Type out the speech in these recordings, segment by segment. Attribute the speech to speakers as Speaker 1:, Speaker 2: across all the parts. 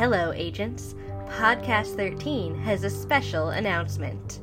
Speaker 1: Hello, agents. Podcast 13 has a special announcement.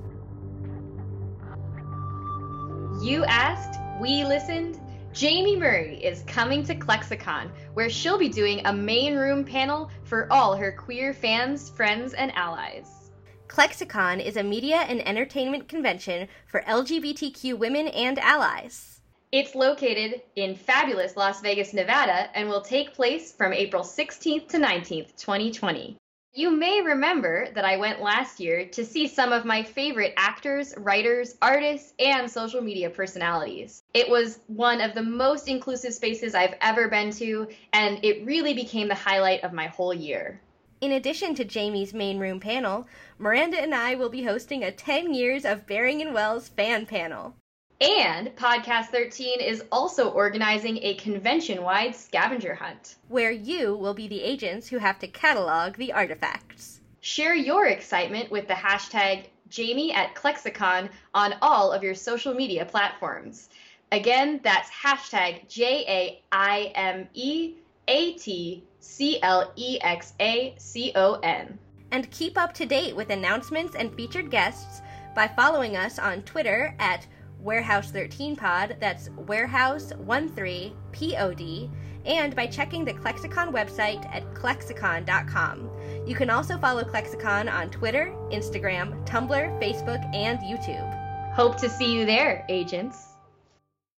Speaker 2: You asked, we listened. Jaime Murray is coming to ClexaCon, where she'll be doing a main room panel for all her queer fans, friends, and allies.
Speaker 1: ClexaCon is a media and entertainment convention for LGBTQ women and allies.
Speaker 2: It's located in fabulous Las Vegas, Nevada, and will take place from April 16th to 19th, 2020. You may remember that I went last year to see some of my favorite actors, writers, artists, and social media personalities. It was one of the most inclusive spaces I've ever been to, and it really became the highlight of my whole year.
Speaker 1: In addition to Jaime's main room panel, Miranda and I will be hosting a 10 years of Bering and Wells fan panel.
Speaker 2: And Podcast 13 is also organizing a convention wide scavenger hunt,
Speaker 1: where you will be the agents who have to catalog the artifacts.
Speaker 2: Share your excitement with the hashtag Jaime at ClexaCon on all of your social media platforms. Again, that's hashtag J A I M E A T C L E X A C O N.
Speaker 1: And keep up to date with announcements and featured guests by following us on Twitter at Warehouse 13 Pod, that's Warehouse13 POD, and by checking the ClexaCon website at clexacon.com. You can also follow ClexaCon on Twitter, Instagram, Tumblr, Facebook, and YouTube.
Speaker 2: Hope to see you there, agents.